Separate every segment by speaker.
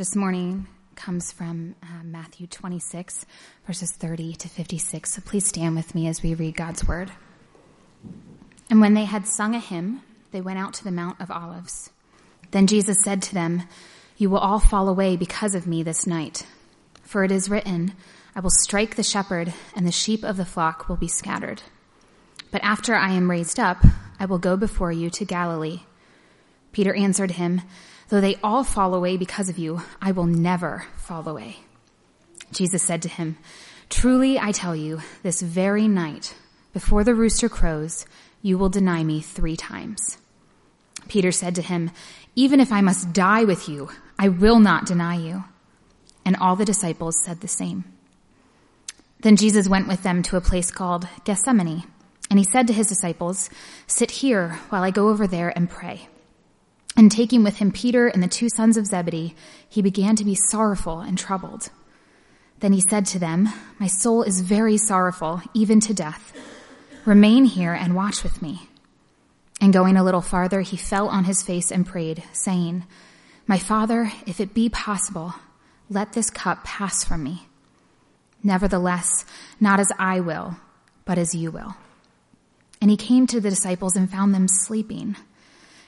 Speaker 1: This morning comes from uh, Matthew 26, verses 30 to 56. So please stand with me as we read God's word. And when they had sung a hymn, they went out to the Mount of Olives. Then Jesus said to them, You will all fall away because of me this night. For it is written, I will strike the shepherd, and the sheep of the flock will be scattered. But after I am raised up, I will go before you to Galilee. Peter answered him, Though they all fall away because of you, I will never fall away. Jesus said to him, Truly I tell you, this very night, before the rooster crows, you will deny me three times. Peter said to him, Even if I must die with you, I will not deny you. And all the disciples said the same. Then Jesus went with them to a place called Gethsemane, and he said to his disciples, Sit here while I go over there and pray. And taking with him Peter and the two sons of Zebedee, he began to be sorrowful and troubled. Then he said to them, My soul is very sorrowful, even to death. Remain here and watch with me. And going a little farther, he fell on his face and prayed, saying, My father, if it be possible, let this cup pass from me. Nevertheless, not as I will, but as you will. And he came to the disciples and found them sleeping.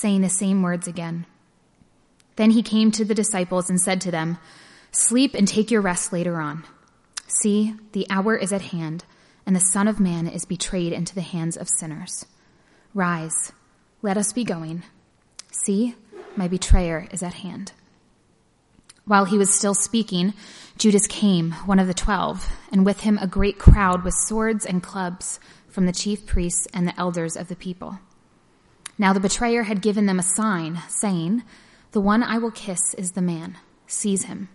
Speaker 1: saying the same words again. Then he came to the disciples and said to them, Sleep and take your rest later on. See, the hour is at hand, and the Son of Man is betrayed into the hands of sinners. Rise, let us be going. See, my betrayer is at hand. While he was still speaking, Judas came, one of the twelve, and with him a great crowd with swords and clubs from the chief priests and the elders of the people. Now the betrayer had given them a sign, saying, The one I will kiss is the man. Seize him.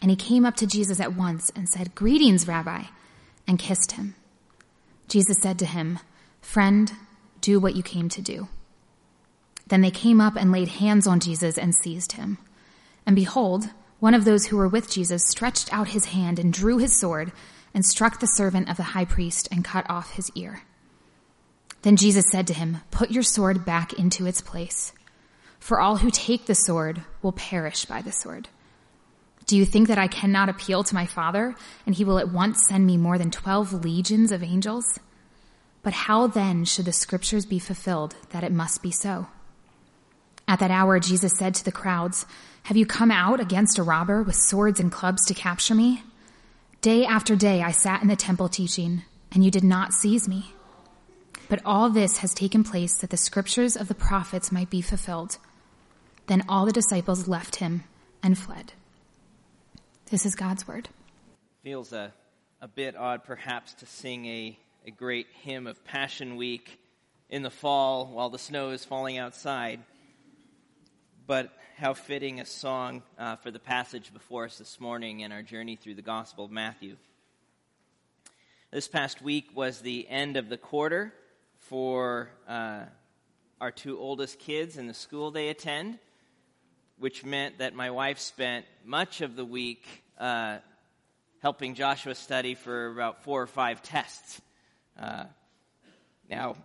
Speaker 1: And he came up to Jesus at once and said, Greetings, Rabbi, and kissed him. Jesus said to him, Friend, do what you came to do. Then they came up and laid hands on Jesus and seized him. And behold, one of those who were with Jesus stretched out his hand and drew his sword and struck the servant of the high priest and cut off his ear. Then Jesus said to him, Put your sword back into its place, for all who take the sword will perish by the sword. Do you think that I cannot appeal to my Father, and he will at once send me more than twelve legions of angels? But how then should the scriptures be fulfilled that it must be so? At that hour, Jesus said to the crowds, Have you come out against a robber with swords and clubs to capture me? Day after day I sat in the temple teaching, and you did not seize me. But all this has taken place that the scriptures of the prophets might be fulfilled. Then all the disciples left him and fled. This is God's word.
Speaker 2: Feels a, a bit odd, perhaps, to sing a, a great hymn of Passion Week in the fall while the snow is falling outside. But how fitting a song uh, for the passage before us this morning in our journey through the Gospel of Matthew. This past week was the end of the quarter for uh, our two oldest kids in the school they attend, which meant that my wife spent much of the week uh, helping Joshua study for about four or five tests. Uh, now,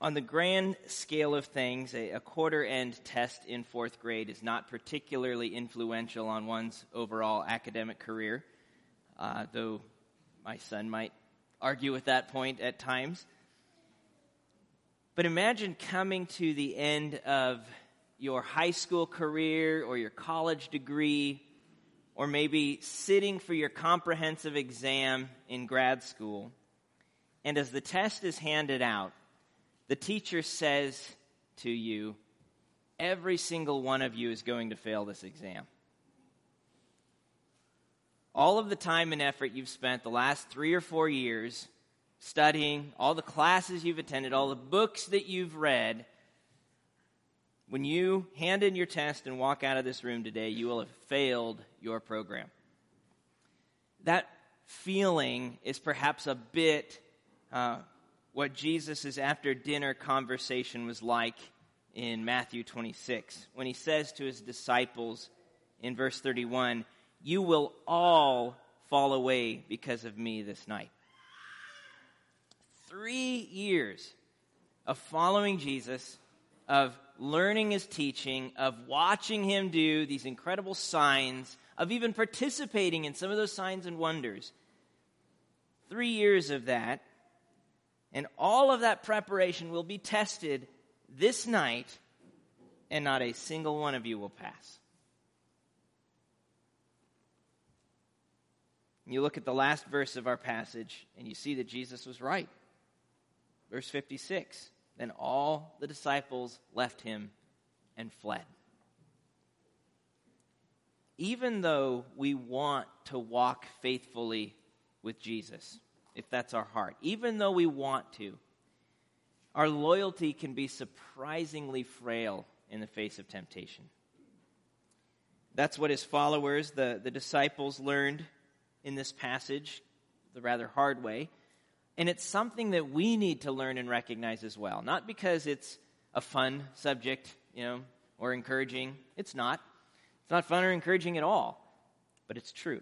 Speaker 2: on the grand scale of things, a, a quarter end test in fourth grade is not particularly influential on one's overall academic career, uh, though my son might argue with that point at times. But imagine coming to the end of your high school career or your college degree, or maybe sitting for your comprehensive exam in grad school. And as the test is handed out, the teacher says to you, Every single one of you is going to fail this exam. All of the time and effort you've spent the last three or four years studying, all the classes you've attended, all the books that you've read, When you hand in your test and walk out of this room today, you will have failed your program. That feeling is perhaps a bit uh, what Jesus' after dinner conversation was like in Matthew 26 when he says to his disciples in verse 31, You will all fall away because of me this night. Three years of following Jesus, of learning his teaching, of watching him do these incredible signs, of even participating in some of those signs and wonders. Three years of that and all of that preparation will be tested this night, and not a single one of you will pass. You look at the last verse of our passage, and you see that Jesus was right. Verse 56 Then all the disciples left him and fled. Even though we want to walk faithfully with Jesus, if that's our heart, even though we want to. Our loyalty can be surprisingly frail in the face of temptation. That's what his followers, the, the disciples, learned in this passage the rather hard way. And it's something that we need to learn and recognize as well. Not because it's a fun subject, you know, or encouraging. It's not. It's not fun or encouraging at all. But it's true.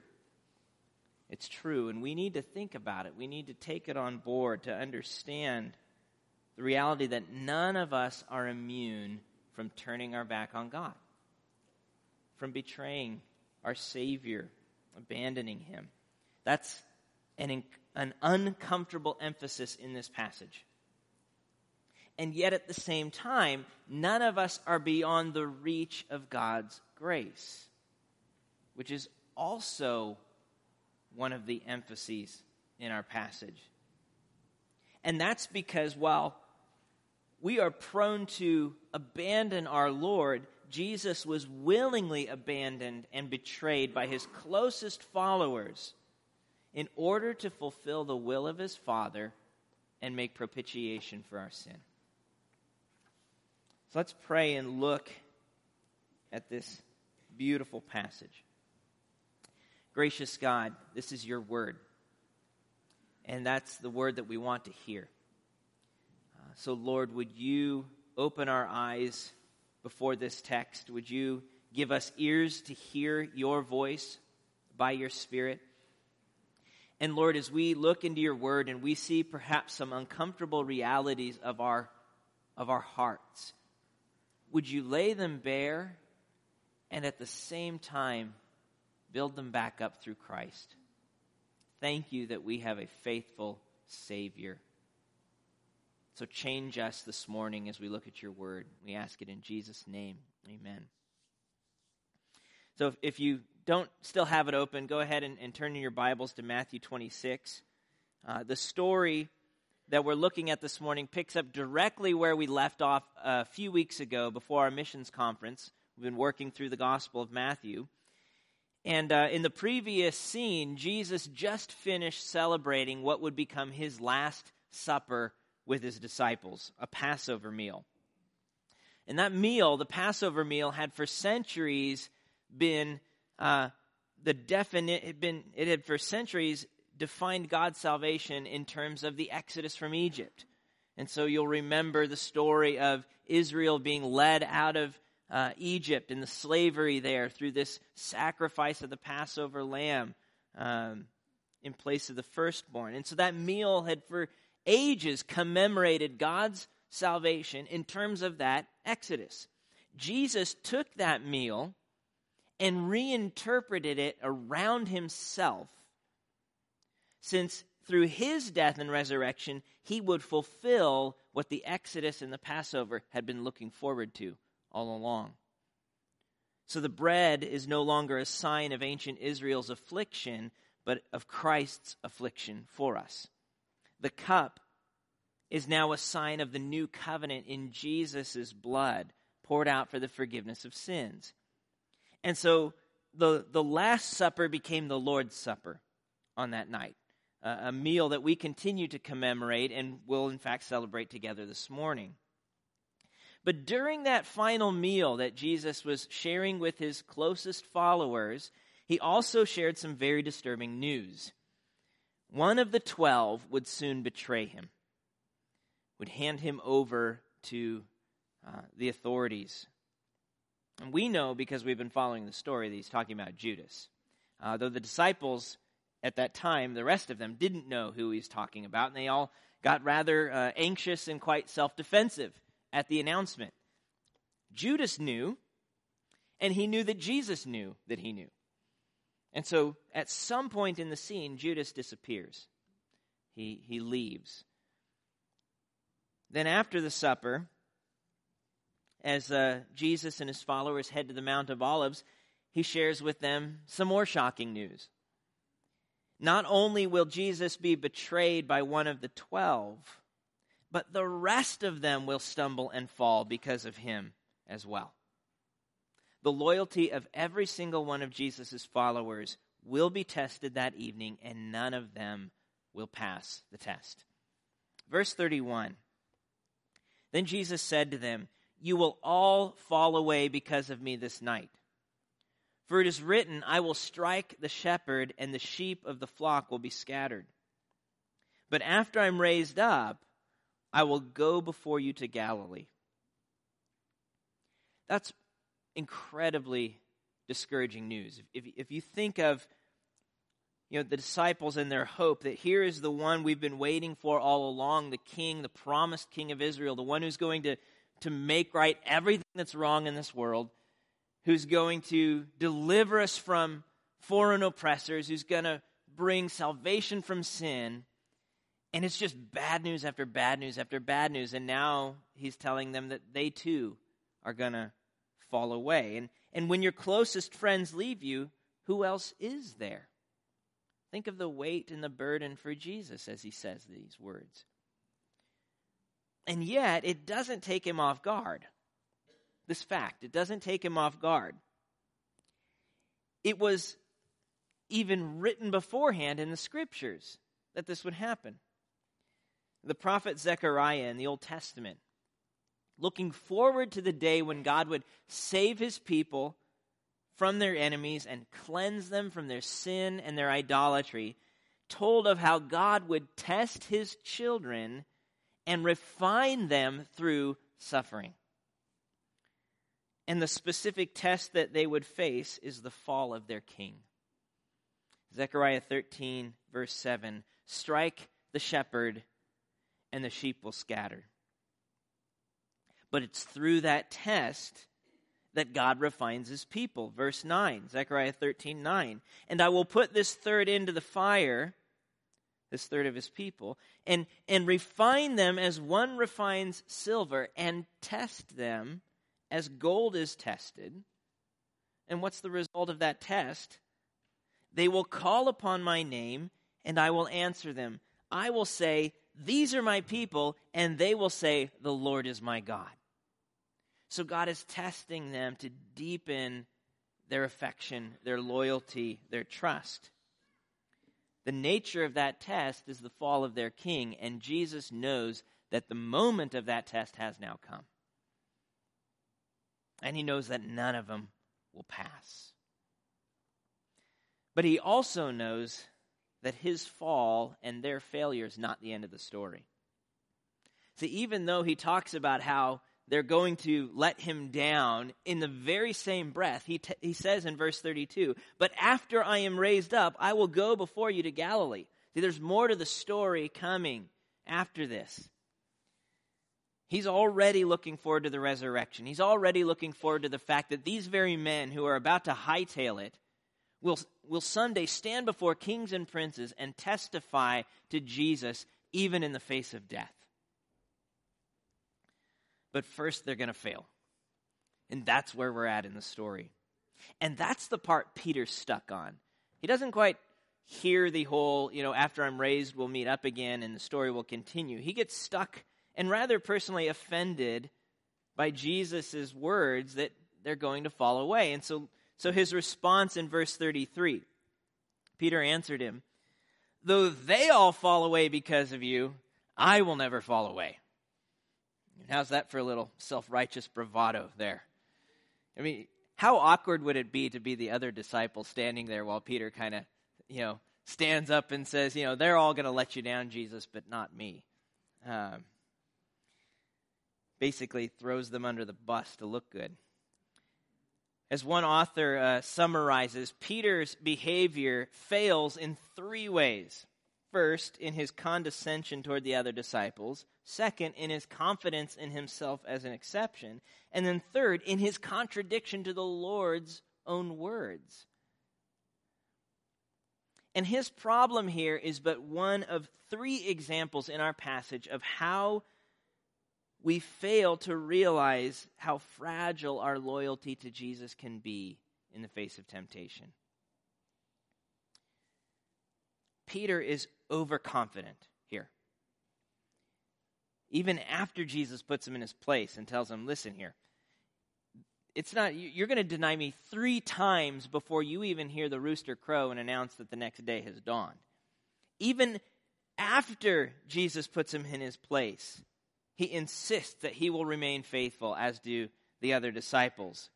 Speaker 2: It's true, and we need to think about it. We need to take it on board to understand the reality that none of us are immune from turning our back on God, from betraying our Savior, abandoning Him. That's an, an uncomfortable emphasis in this passage. And yet, at the same time, none of us are beyond the reach of God's grace, which is also one of the emphases in our passage. And that's because while we are prone to abandon our Lord, Jesus was willingly abandoned and betrayed by his closest followers in order to fulfill the will of his Father and make propitiation for our sin. So let's pray and look at this beautiful passage. Gracious God, this is your word. And that's the word that we want to hear. Uh, so, Lord, would you open our eyes before this text? Would you give us ears to hear your voice by your Spirit? And Lord, as we look into your word and we see perhaps some uncomfortable realities of our, of our hearts, would you lay them bare and at the same time build them back up through Christ. Thank you that we have a faithful Savior. So change us this morning as we look at your word. We ask it in Jesus' name. Amen. So if, if you don't still have it open, go ahead and, and turn in your Bibles to Matthew 26. Uh, the story that we're looking at this morning picks up directly where we left off a few weeks ago before our missions conference. We've been working through the Gospel of Matthew. And uh, in the previous scene, Jesus just finished celebrating what would become his last supper with his disciples, a Passover meal. And that meal, the Passover meal, had for centuries been uh, the definite. It, been, it had for centuries defined God's salvation in terms of the Exodus from Egypt. And so you'll remember the story of Israel being led out of uh, Egypt and the slavery there through this sacrifice of the Passover lamb um, in place of the firstborn. And so that meal had for ages commemorated God's salvation in terms of that Exodus. Jesus took that meal and reinterpreted it around himself, since through his death and resurrection, he would fulfill what the Exodus and the Passover had been looking forward to all along. So the bread is no longer a sign of ancient Israel's affliction, but of Christ's affliction for us. The cup is now a sign of the new covenant in Jesus' blood poured out for the forgiveness of sins. And so the, the Last Supper became the Lord's Supper on that night, uh, a meal that we continue to commemorate and will, in fact, celebrate together this morning. But during that final meal that Jesus was sharing with his closest followers, he also shared some very disturbing news. One of the twelve would soon betray him, would hand him over to uh, the authorities. And we know because we've been following the story that he's talking about Judas. Uh, though the disciples at that time, the rest of them didn't know who he's talking about, and they all got rather uh, anxious and quite self defensive at the announcement. Judas knew, and he knew that Jesus knew that he knew. And so at some point in the scene, Judas disappears. He, he leaves. Then after the supper, as uh, Jesus and his followers head to the Mount of Olives, he shares with them some more shocking news. Not only will Jesus be betrayed by one of the twelve, but the rest of them will stumble and fall because of him as well. The loyalty of every single one of Jesus' followers will be tested that evening, and none of them will pass the test. Verse 31 Then Jesus said to them, You will all fall away because of me this night. For it is written, I will strike the shepherd, and the sheep of the flock will be scattered. But after I'm raised up, I will go before you to Galilee. That's incredibly discouraging news. If, if, you think of you know, the disciples and their hope that here is the one we've been waiting for all along, the king, the promised king of Israel, the one who's going to, to make right everything that's wrong in this world, who's going to deliver us from foreign oppressors, who's going to bring salvation from sin. And it's just bad news after bad news after bad news. And now he's telling them that they too are going to fall away. And, and when your closest friends leave you, who else is there? Think of the weight and the burden for Jesus as he says these words. And yet, it doesn't take him off guard. This fact, it doesn't take him off guard. It was even written beforehand in the scriptures that this would happen. The prophet Zechariah in the Old Testament looking forward to the day when God would save his people from their enemies and cleanse them from their sin and their idolatry, told of how God would test his children and refine them through suffering. And the specific test that they would face is the fall of their king. Zechariah 13, verse 7 Strike the shepherd, and the sheep will scatter. But it's through that test that God refines his people. Verse 9, Zechariah 13, 9. And I will put this third into the fire, this third of his people, and, and refine them as one refines silver, and test them as gold is tested. And what's the result of that test? They will call upon my name, and I will answer them. I will say, These are my people, and they will say, The Lord is my God. So God is testing them to deepen their affection, their loyalty, their trust. The nature of that test is the fall of their king, and Jesus knows that the moment of that test has now come. And he knows that none of them will pass. But he also knows that his fall and their failure is not the end of the story. See, even though he talks about how they're going to let him down in the very same breath. He, t- he says in verse 32, But after I am raised up, I will go before you to Galilee. See, there's more to the story coming after this. He's already looking forward to the resurrection. He's already looking forward to the fact that these very men who are about to hightail it will, will someday stand before kings and princes and testify to Jesus even in the face of death. But first, they're going to fail. And that's where we're at in the story. And that's the part Peter's stuck on. He doesn't quite hear the whole, you know, after I'm raised, we'll meet up again and the story will continue. He gets stuck and rather personally offended by Jesus' words that they're going to fall away. And so, so his response in verse 33 Peter answered him, Though they all fall away because of you, I will never fall away. How's that for a little self righteous bravado there? I mean, how awkward would it be to be the other disciple standing there while Peter kind of, you know, stands up and says, you know, they're all going to let you down, Jesus, but not me. Um, basically throws them under the bus to look good. As one author uh, summarizes, Peter's behavior fails in three ways. First, in his condescension toward the other disciples. Second, in his confidence in himself as an exception. And then third, in his contradiction to the Lord's own words. And his problem here is but one of three examples in our passage of how we fail to realize how fragile our loyalty to Jesus can be in the face of temptation. Peter is overconfident here. Even after Jesus puts him in his place and tells him, listen here, it's not, you're going to deny me three times before you even hear the rooster crow and announce that the next day has dawned. Even after Jesus puts him in his place, he insists that he will remain faithful, as do the other disciples.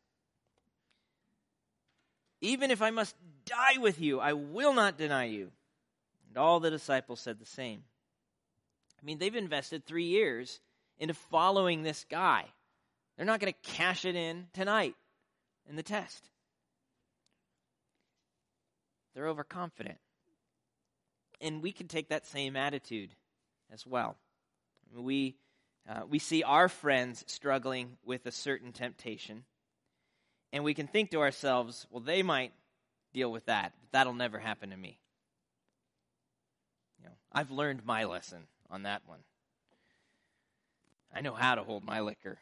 Speaker 2: Even if I must die with you, I will not deny you. And all the disciples said the same. I mean, they've invested three years into following this guy. They're not going to cash it in tonight in the test. They're overconfident. And we can take that same attitude as well. We, uh, we see our friends struggling with a certain temptation, and we can think to ourselves, well, they might deal with that, but that'll never happen to me. I've learned my lesson on that one. I know how to hold my liquor.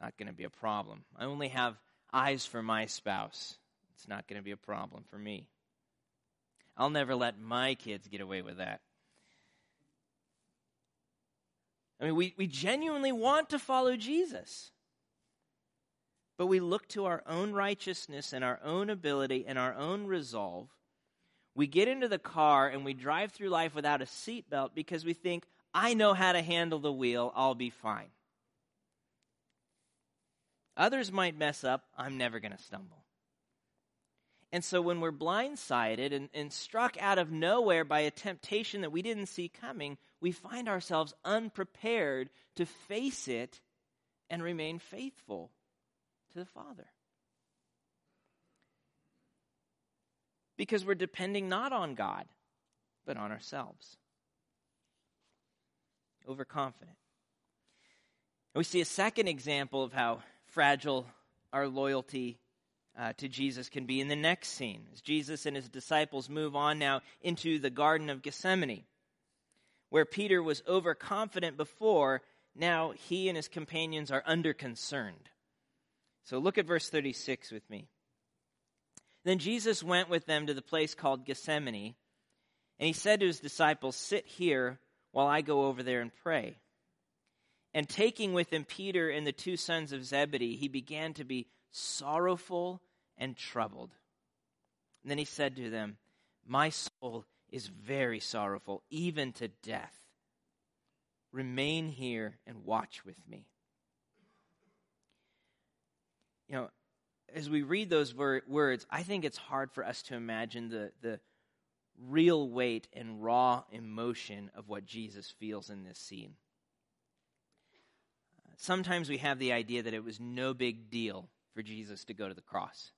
Speaker 2: Not going to be a problem. I only have eyes for my spouse. It's not going to be a problem for me. I'll never let my kids get away with that. I mean, we, we genuinely want to follow Jesus. But we look to our own righteousness and our own ability and our own resolve we get into the car and we drive through life without a seatbelt because we think, I know how to handle the wheel, I'll be fine. Others might mess up, I'm never going to stumble. And so when we're blindsided and, and, struck out of nowhere by a temptation that we didn't see coming, we find ourselves unprepared to face it and remain faithful to the Father. Because we're depending not on God, but on ourselves. Overconfident. We see a second example of how fragile our loyalty uh, to Jesus can be in the next scene, as Jesus and his disciples move on now into the Garden of Gethsemane, where Peter was overconfident before, now he and his companions are underconcerned. So look at verse 36 with me. Then Jesus went with them to the place called Gethsemane, and he said to his disciples, Sit here while I go over there and pray. And taking with him Peter and the two sons of Zebedee, he began to be sorrowful and troubled. And then he said to them, My soul is very sorrowful, even to death. Remain here and watch with me. You know, as we read those wor- words, I think it's hard for us to imagine the, the real weight and raw emotion of what Jesus feels in this scene. sometimes we have the idea that it was no big deal for Jesus to go to the cross.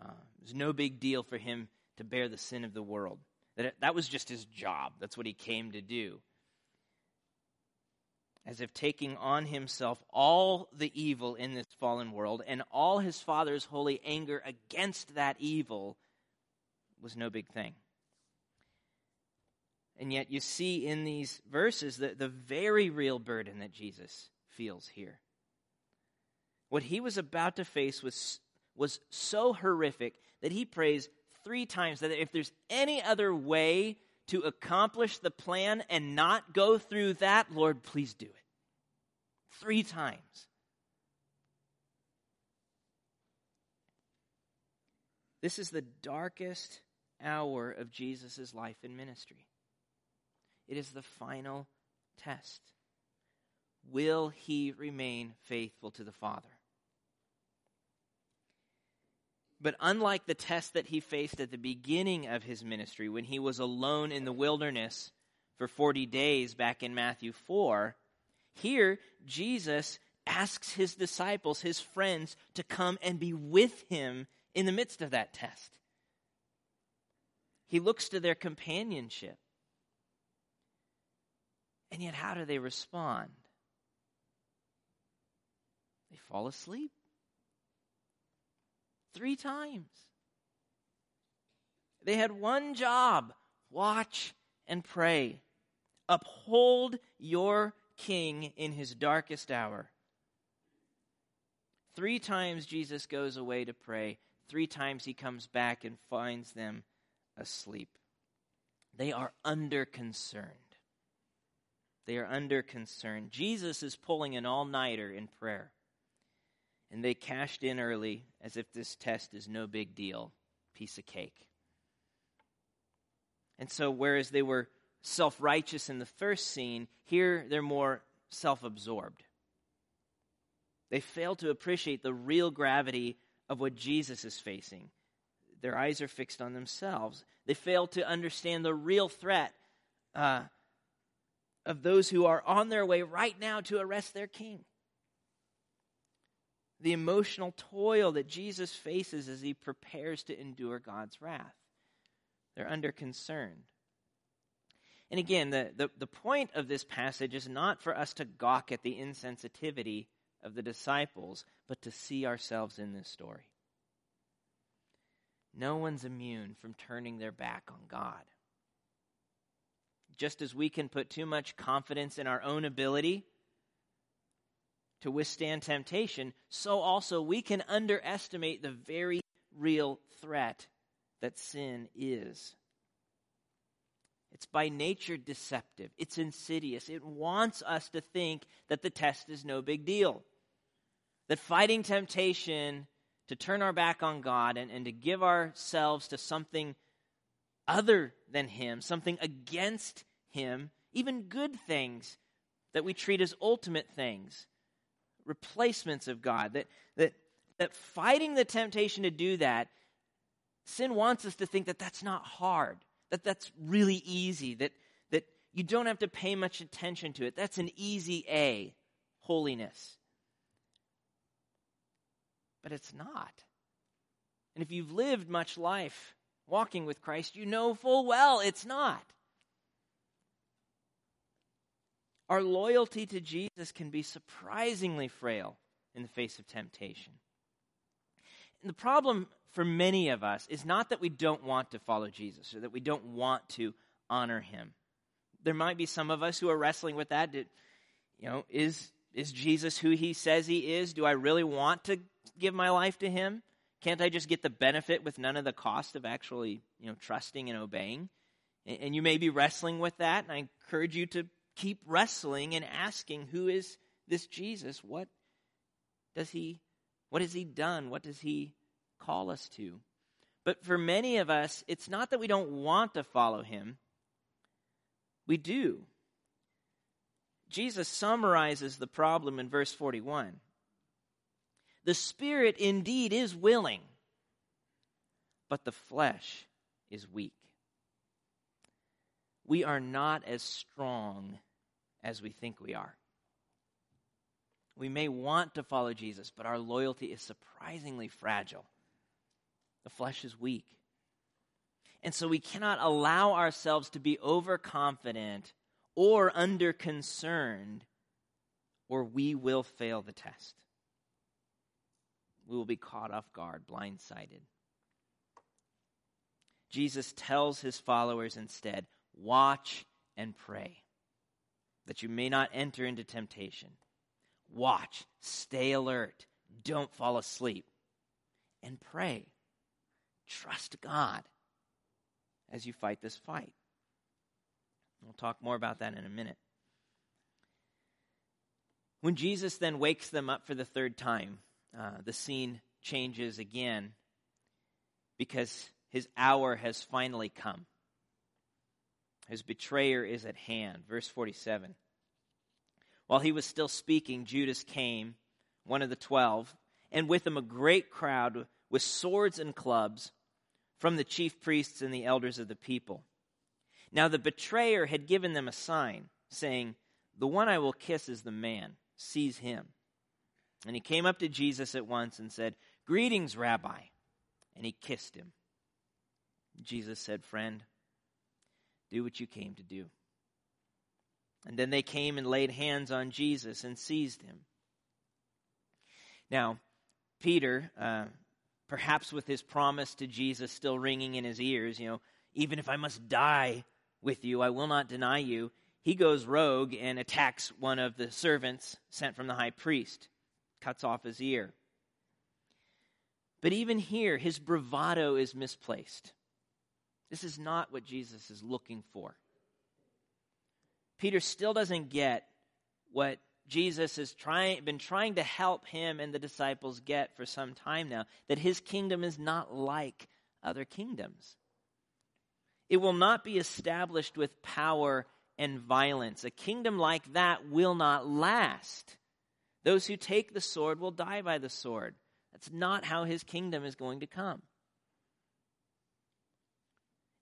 Speaker 2: Uh, it was no big deal for him to bear the sin of the world. That, it, that was just his job. That's what he came to do as if taking on himself all the evil in this fallen world and all his father's holy anger against that evil was no big thing. And yet, you see in these verses the, the very real burden that Jesus feels here. What he was about to face was, was so horrific that he prays three times that if there's any other way to accomplish the plan and not go through that, Lord, please do it. Three times. This is the darkest hour of Jesus' life and ministry. It is the final test. will he remain faithful to the Father? But unlike the test that he faced at the beginning of his ministry, when he was alone in the wilderness for 40 days back in Matthew 4, here Jesus asks his disciples, his friends, to come and be with him in the midst of that test. He looks to their companionship. And yet, how do they respond? They fall asleep. Three times. They had one job watch and pray. Uphold your king in his darkest hour. Three times Jesus goes away to pray. Three times he comes back and finds them asleep. They are under concerned. They are under concern. Jesus is pulling an all nighter in prayer. And they cashed in early as if this test is no big deal, piece of cake. And so, whereas they were self righteous in the first scene, here they're more self absorbed. They fail to appreciate the real gravity of what Jesus is facing. Their eyes are fixed on themselves. They fail to understand the real threat uh, of those who are on their way right now to arrest their king. The emotional toil that Jesus faces as he prepares to endure God's wrath. They're under concern. And again, the, the, the point of this passage is not for us to gawk at the insensitivity of the disciples, but to see ourselves in this story. No one's immune from turning their back on God. Just as we can put too much confidence in our own ability to withstand temptation, so also we can underestimate the very real threat that sin is. It's by nature deceptive. It's insidious. It wants us to think that the test is no big deal. That fighting temptation to turn our back on God and, and to give ourselves to something other than Him, something against Him, even good things that we treat as ultimate things, replacements of God, that, that, that fighting the temptation to do that, sin wants us to think that that's not hard that that's really easy, that, that you don't have to pay much attention to it. That's an easy A, holiness. But it's not. And if you've lived much life walking with Christ, you know full well it's not. Our loyalty to Jesus can be surprisingly frail in the face of temptation. And the problem for many of us is not that we don't want to follow Jesus or that we don't want to honor him. There might be some of us who are wrestling with that. you know, is, is Jesus who he says he is? Do I really want to give my life to him? Can't I just get the benefit with none of the cost of actually, you know, trusting and obeying? And, and you may be wrestling with that, and I encourage you to keep wrestling and asking, who is this Jesus? What does he what has He done? What does He call us to? But for many of us, it's not that we don't want to follow Him, we do. Jesus summarizes the problem in verse 41. The Spirit indeed is willing, but the flesh is weak. We are not as strong as we think we are. We may want to follow Jesus, but our loyalty is surprisingly fragile. The flesh is weak. And so we cannot allow ourselves to be overconfident or under concerned, or we will fail the test. We will be caught off guard, blindsided. Jesus tells his followers instead watch and pray that you may not enter into temptation. Watch, stay alert, don't fall asleep, and pray. Trust God as you fight this fight. We'll talk more about that in a minute. When Jesus then wakes them up for the third time, uh, the scene changes again because his hour has finally come. His betrayer is at hand. Verse 47. While he was still speaking, Judas came, one of the twelve, and with him a great crowd with swords and clubs from the chief priests and the elders of the people. Now the betrayer had given them a sign, saying, The one I will kiss is the man. Seize him. And he came up to Jesus at once and said, Greetings, Rabbi. And he kissed him. Jesus said, Friend, do what you came to do. And then they came and laid hands on Jesus and seized him. Now, Peter, uh, perhaps with his promise to Jesus still ringing in his ears, you know, even if I must die with you, I will not deny you. He goes rogue and attacks one of the servants sent from the high priest, cuts off his ear. But even here, his bravado is misplaced. This is not what Jesus is looking for. Peter still doesn't get what Jesus has trying, been trying to help him and the disciples get for some time now that his kingdom is not like other kingdoms. It will not be established with power and violence. A kingdom like that will not last. Those who take the sword will die by the sword. That's not how his kingdom is going to come.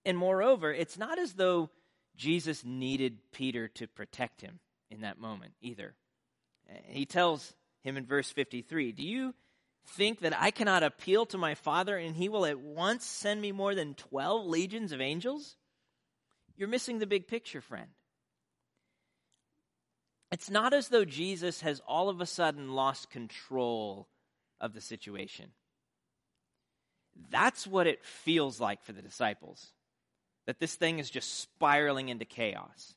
Speaker 2: And moreover, it's not as though Jesus needed Peter to protect him in that moment either. He tells him in verse 53 Do you think that I cannot appeal to my Father and he will at once send me more than 12 legions of angels? You're missing the big picture, friend. It's not as though Jesus has all of a sudden lost control of the situation. That's what it feels like for the disciples that this thing is just spiraling into chaos.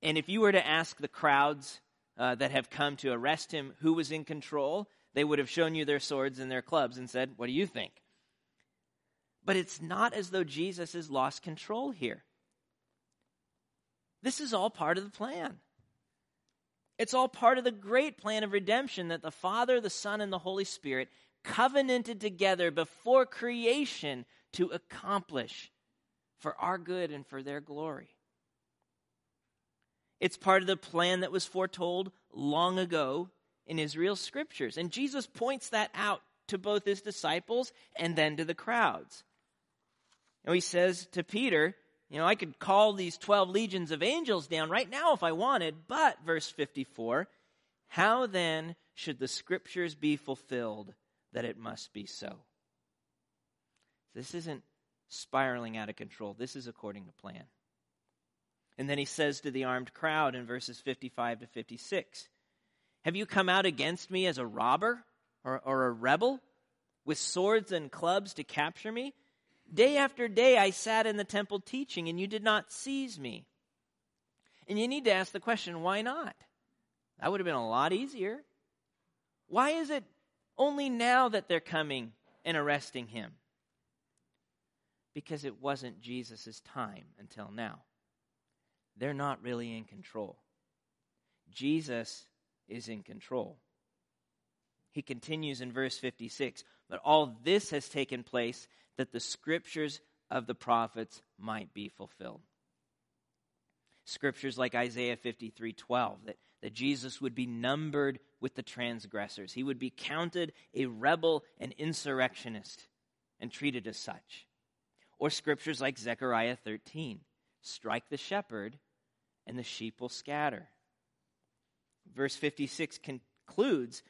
Speaker 2: And if you were to ask the crowds uh, that have come to arrest him who was in control, they would have shown you their swords and their clubs and said, What do you think? But it's not as though Jesus has lost control here. This is all part of the plan. It's all part of the great plan of redemption that the Father, the Son, and the Holy Spirit covenanted together before creation to accomplish for our good and for their glory. It's part of the plan that was foretold long ago in Israel's scriptures. And Jesus points that out to both his disciples and then to the crowds. And he says to Peter, You know, I could call these 12 legions of angels down right now if I wanted, but, verse 54, how then should the scriptures be fulfilled that it must be so? This isn't spiraling out of control. This is according to plan. And then he says to the armed crowd in verses 55 to 56 Have you come out against me as a robber or, or a rebel with swords and clubs to capture me? Day after day I sat in the temple teaching, and you did not seize me. And you need to ask the question why not? That would have been a lot easier. Why is it only now that they're coming and arresting him? Because it wasn't Jesus' time until now. They're not really in control. Jesus is in control. He continues in verse 56 But all this has taken place that the scriptures of the prophets might be fulfilled. Scriptures like Isaiah 53 12, that, that Jesus would be numbered with the transgressors. He would be counted a rebel and insurrectionist and treated as such. Or scriptures like Zechariah 13 strike the shepherd, and the sheep will scatter. Verse 56 concludes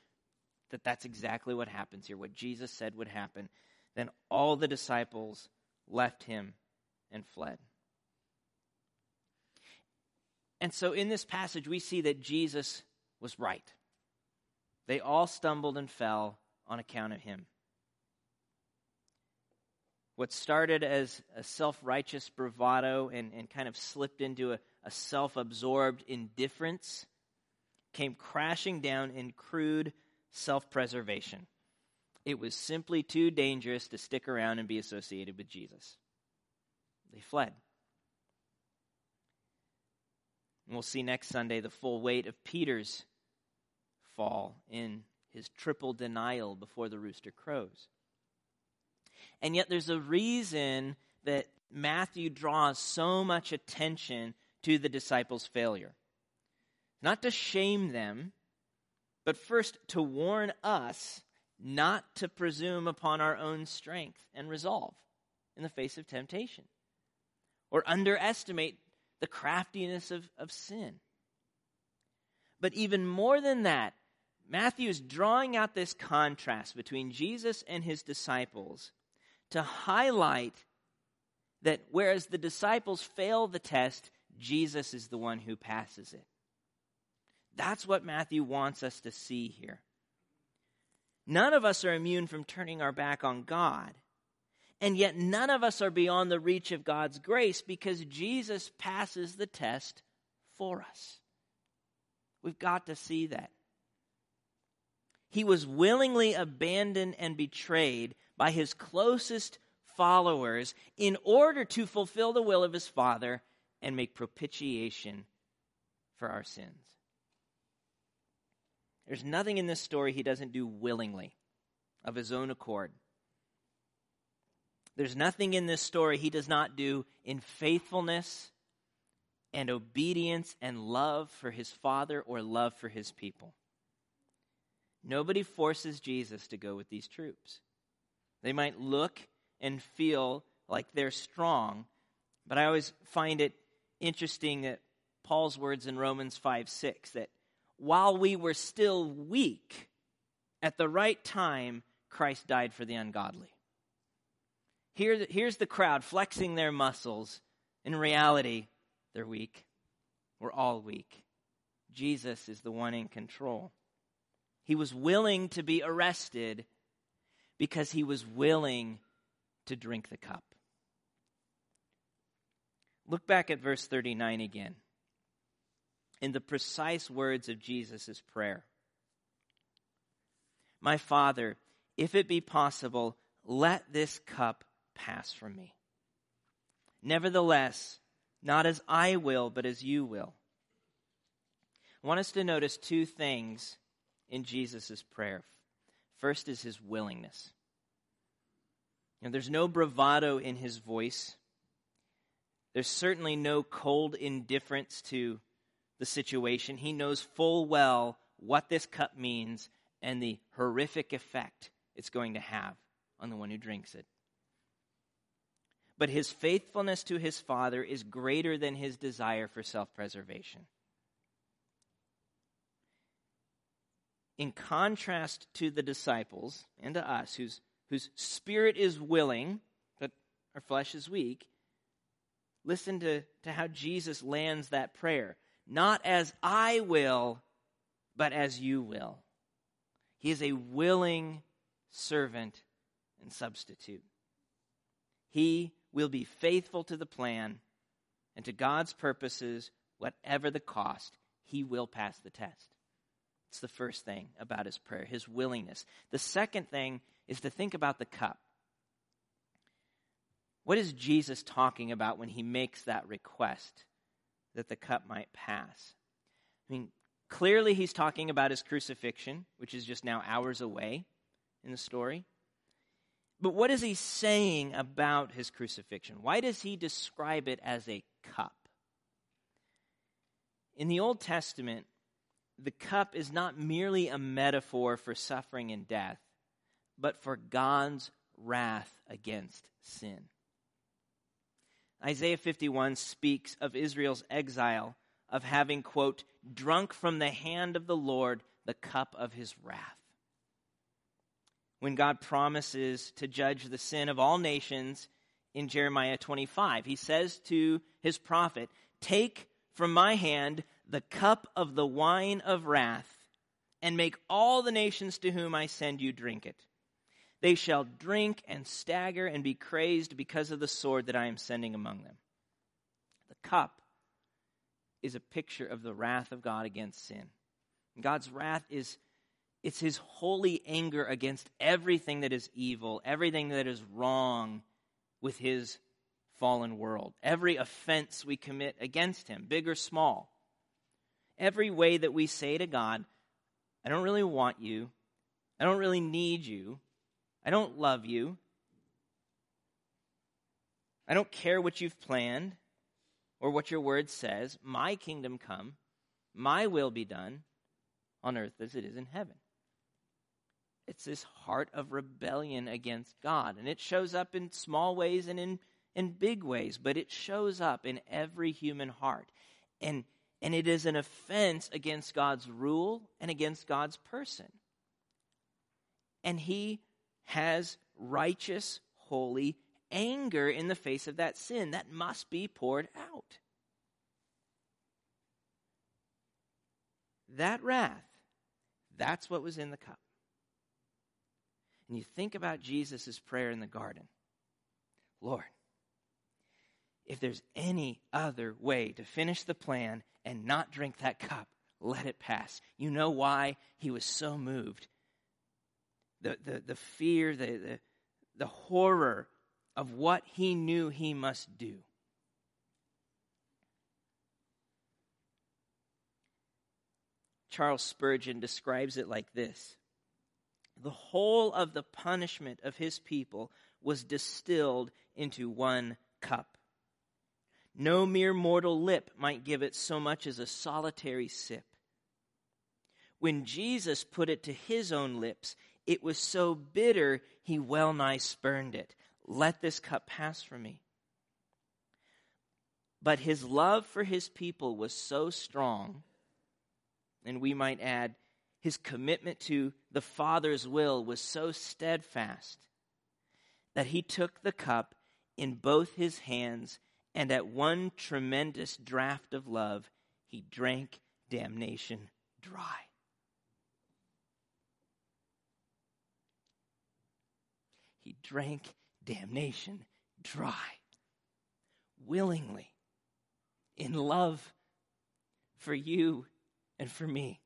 Speaker 2: that that's exactly what happens here, what Jesus said would happen. Then all the disciples left him and fled. And so in this passage, we see that Jesus was right. They all stumbled and fell on account of him. What started as a self righteous bravado and, and kind of slipped into a, a self absorbed indifference came crashing down in crude self preservation. It was simply too dangerous to stick around and be associated with Jesus. They fled. And we'll see next Sunday the full weight of Peter's fall in his triple denial before the rooster crows. And yet there's a reason that Matthew draws so much attention to the disciples' failure. not to shame them, but first to warn us not to presume upon our own strength and resolve in the face of temptation or underestimate the craftiness of, of sin. But even more than that, Matthew is drawing out this contrast between Jesus and his disciples to highlight that whereas the disciples fail the test, Jesus is the one who passes it. That's what Matthew wants us to see here. None of us are immune from turning our back on God. And yet, none of us are beyond the reach of God's grace because Jesus passes the test for us. We've got to see that. He was willingly abandoned and betrayed by his closest followers in order to fulfill the will of his Father and make propitiation for our sins. There's nothing in this story he doesn't do willingly, of his own accord. There's nothing in this story he does not do in faithfulness and obedience and love for his Father or love for his people. Nobody forces Jesus to go with these troops. They might look and feel like they're strong, but I always find it interesting that Paul's words in Romans 5 6 that while we were still weak, at the right time, Christ died for the ungodly. Here, here's the crowd flexing their muscles. In reality, they're weak. We're all weak. Jesus is the one in control. He was willing to be arrested because he was willing to drink the cup. Look back at verse 39 again. In the precise words of Jesus' prayer My Father, if it be possible, let this cup pass from me. Nevertheless, not as I will, but as you will. I want us to notice two things in Jesus' prayer. First is his willingness. You know, there's no bravado in his voice. There's certainly no cold indifference to the situation. He knows full well what this cup means and the horrific effect it's going to have on the one who drinks it. But his faithfulness to his Father is greater than his desire for self preservation. In contrast to the disciples and to us, whose, whose spirit is willing, but our flesh is weak, listen to, to how Jesus lands that prayer. Not as I will, but as you will. He is a willing servant and substitute. He will be faithful to the plan and to God's purposes, whatever the cost, he will pass the test. It's the first thing about his prayer, his willingness. The second thing is to think about the cup. What is Jesus talking about when he makes that request that the cup might pass? I mean, clearly he's talking about his crucifixion, which is just now hours away in the story. But what is he saying about his crucifixion? Why does he describe it as a cup? In the Old Testament, the cup is not merely a metaphor for suffering and death, but for God's wrath against sin. Isaiah 51 speaks of Israel's exile, of having, quote, drunk from the hand of the Lord the cup of his wrath when God promises to judge the sin of all nations in Jeremiah 25. He says to his prophet, Take from my hand the cup of the wine of wrath, and make all the nations to whom I send you drink it. They shall drink and stagger and be crazed because of the sword that I am sending among them. The cup is a picture of the wrath of God against sin. God's wrath is it's his holy anger against everything that is evil, everything that is wrong with his fallen world, every offense we commit against him, big or small. Every way that we say to God, I don't really want you, I don't really need you, I don't love you, I don't care what you've planned or what your word says, my kingdom come. My will be done on earth as it is in heaven. It's this heart of rebellion against God. And it shows up in small ways and in, in big ways, but it shows up in every human heart. And, and it is an offense against God's rule and against God's person. And He has righteous, holy anger in the face of that sin that must be poured out. That wrath, that's what was in the cup. And you think about Jesus' prayer in the garden Lord, if there's any other way to finish the plan and not drink that cup, let it pass. You know why he was so moved? The, the, the fear, the, the, the horror of what he knew he must do. Charles Spurgeon describes it like this The whole of the punishment of his people was distilled into one cup. No mere mortal lip might give it so much as a solitary sip. When Jesus put it to his own lips, it was so bitter he well nigh spurned it. Let this cup pass from me. But his love for his people was so strong and we might add, his commitment to the Father's will was so steadfast that he took the cup in both his hands and at one tremendous draught of love, he drank damnation dry. He drank damnation dry willingly in love for you and for me.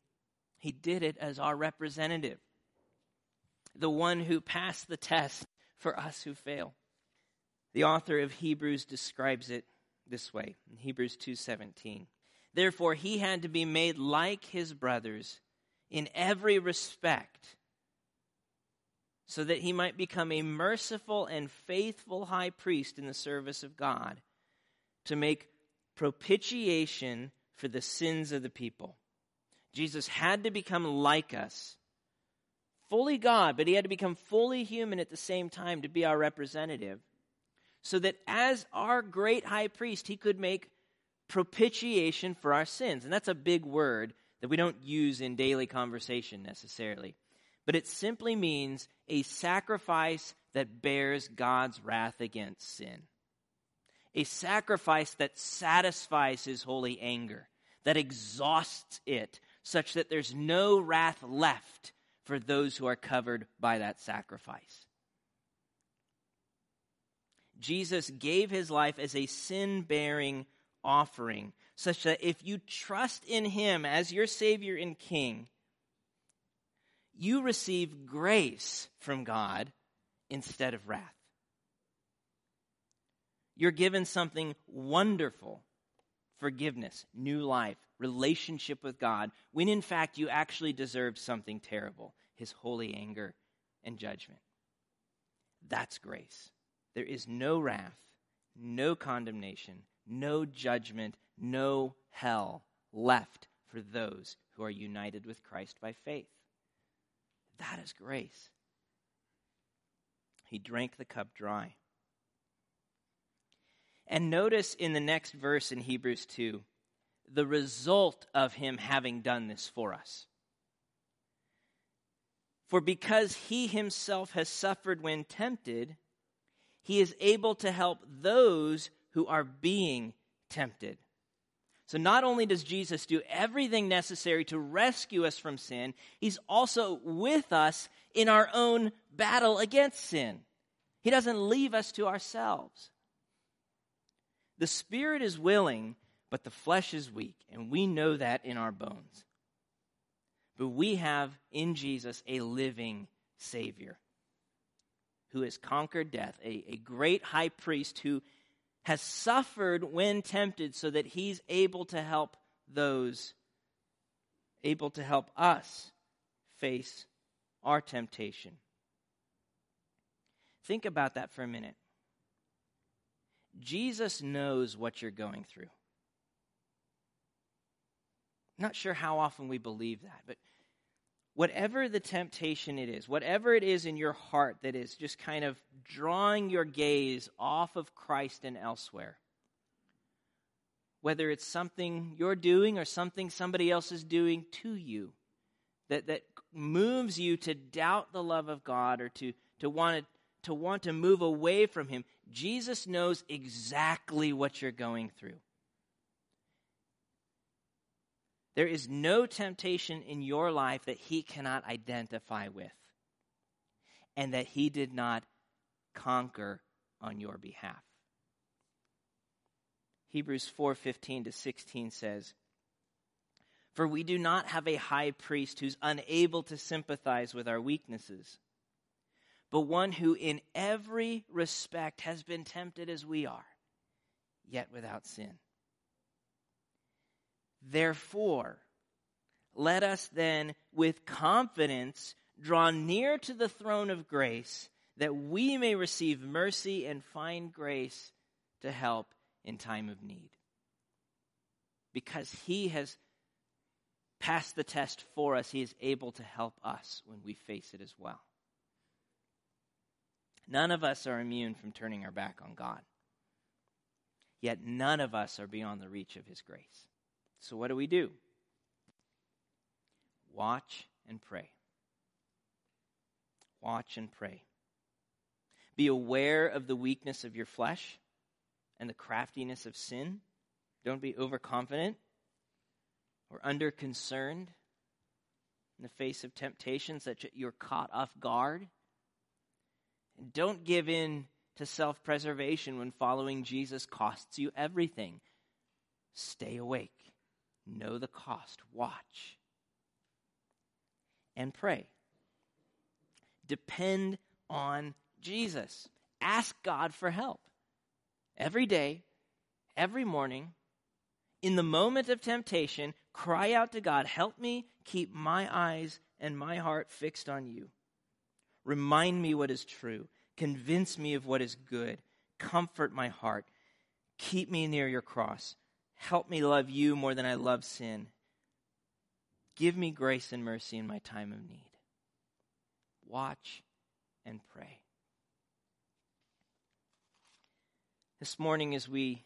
Speaker 2: He did it as our representative, the one who passed the test for us who fail. The author of Hebrews describes it this way in Hebrews 2:17. Therefore he had to be made like his brothers in every respect so that he might become a merciful and faithful high priest in the service of God to make propitiation for the sins of the people. Jesus had to become like us. Fully God, but he had to become fully human at the same time to be our representative. So that as our great high priest, he could make propitiation for our sins. And that's a big word that we don't use in daily conversation necessarily. But it simply means a sacrifice that bears God's wrath against sin. A sacrifice that satisfies his holy anger, that exhausts it, such that there's no wrath left for those who are covered by that sacrifice. Jesus gave his life as a sin bearing offering, such that if you trust in him as your Savior and King, you receive grace from God instead of wrath. You're given something wonderful forgiveness, new life, relationship with God, when in fact you actually deserve something terrible his holy anger and judgment. That's grace. There is no wrath, no condemnation, no judgment, no hell left for those who are united with Christ by faith. That is grace. He drank the cup dry. And notice in the next verse in Hebrews 2 the result of him having done this for us. For because he himself has suffered when tempted, he is able to help those who are being tempted. So not only does Jesus do everything necessary to rescue us from sin, he's also with us in our own battle against sin. He doesn't leave us to ourselves. The spirit is willing, but the flesh is weak, and we know that in our bones. But we have in Jesus a living Savior who has conquered death, a, a great high priest who has suffered when tempted so that he's able to help those, able to help us face our temptation. Think about that for a minute. Jesus knows what you're going through. not sure how often we believe that, but whatever the temptation it is, whatever it is in your heart that is just kind of drawing your gaze off of Christ and elsewhere, whether it's something you're doing or something somebody else is doing to you that, that moves you to doubt the love of God or to, to, want to, to want to move away from Him, Jesus knows exactly what you're going through. There is no temptation in your life that he cannot identify with and that he did not conquer on your behalf. Hebrews 4:15 to 16 says, "For we do not have a high priest who's unable to sympathize with our weaknesses, but one who in every respect has been tempted as we are, yet without sin." Therefore, let us then with confidence draw near to the throne of grace that we may receive mercy and find grace to help in time of need. Because he has passed the test for us, he is able to help us when we face it as well. None of us are immune from turning our back on God. Yet none of us are beyond the reach of his grace. So, what do we do? Watch and pray. Watch and pray. Be aware of the weakness of your flesh and the craftiness of sin. Don't be overconfident or underconcerned in the face of temptations that you're caught off guard. And don't give in to self preservation when following Jesus costs you everything. Stay awake. Know the cost. Watch. And pray. Depend on Jesus. Ask God for help. Every day, every morning, in the moment of temptation, cry out to God, Help me keep my eyes and my heart fixed on you. Remind me what is true. Convince me of what is good. Comfort my heart. Keep me near your cross. Help me love you more than I love sin. Give me grace and mercy in my time of need. Watch and pray. This morning, as we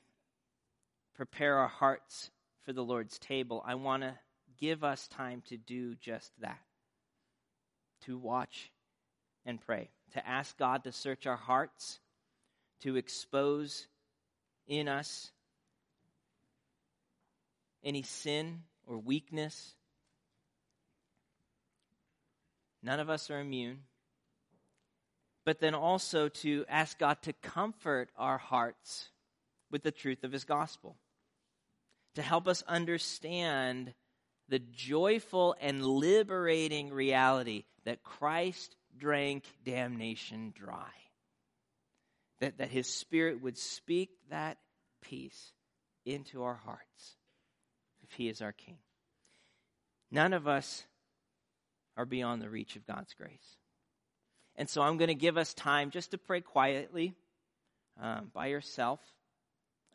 Speaker 2: prepare our hearts for the Lord's table, I want to give us time to do just that to watch and pray, to ask God to search our hearts, to expose in us any sin or weakness. None of us are immune. But then also to ask God to comfort our hearts with the truth of His gospel, to help us understand the joyful and liberating reality that Christ drank damnation dry. That, that His Spirit would speak that peace into our hearts if He is our King. None of us are beyond the reach of God's grace. And so I'm going to give us time just to pray quietly um, by yourself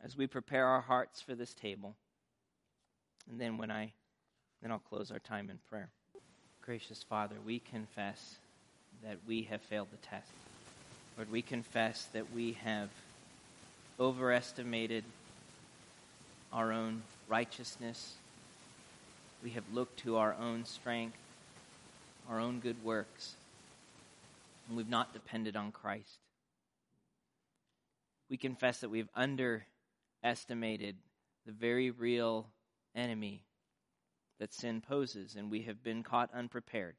Speaker 2: as we prepare our hearts for this table. And then when I then I'll close our time in prayer. Gracious Father, we confess that we have failed the test. Lord, we confess that we have overestimated our own righteousness. We have looked to our own strength, our own good works, and we've not depended on Christ. We confess that we've underestimated the very real enemy that sin poses, and we have been caught unprepared.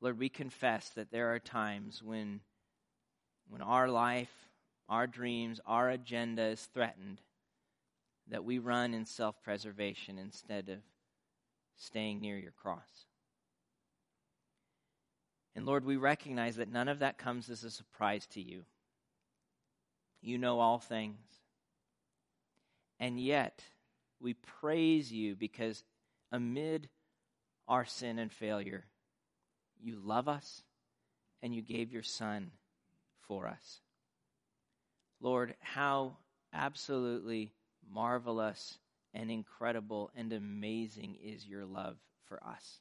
Speaker 2: Lord, we confess that there are times when, when our life our dreams, our agenda is threatened, that we run in self preservation instead of staying near your cross. And Lord, we recognize that none of that comes as a surprise to you. You know all things. And yet, we praise you because amid our sin and failure, you love us and you gave your Son for us. Lord, how absolutely marvelous and incredible and amazing is your love for us.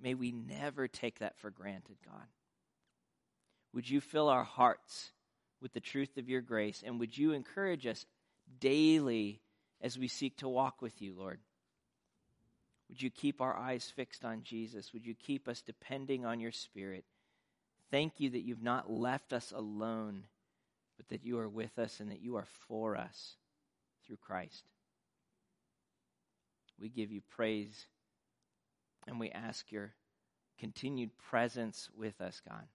Speaker 2: May we never take that for granted, God. Would you fill our hearts with the truth of your grace, and would you encourage us daily as we seek to walk with you, Lord? Would you keep our eyes fixed on Jesus? Would you keep us depending on your Spirit? Thank you that you've not left us alone, but that you are with us and that you are for us through Christ. We give you praise and we ask your continued presence with us, God.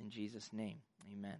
Speaker 2: In Jesus' name, amen.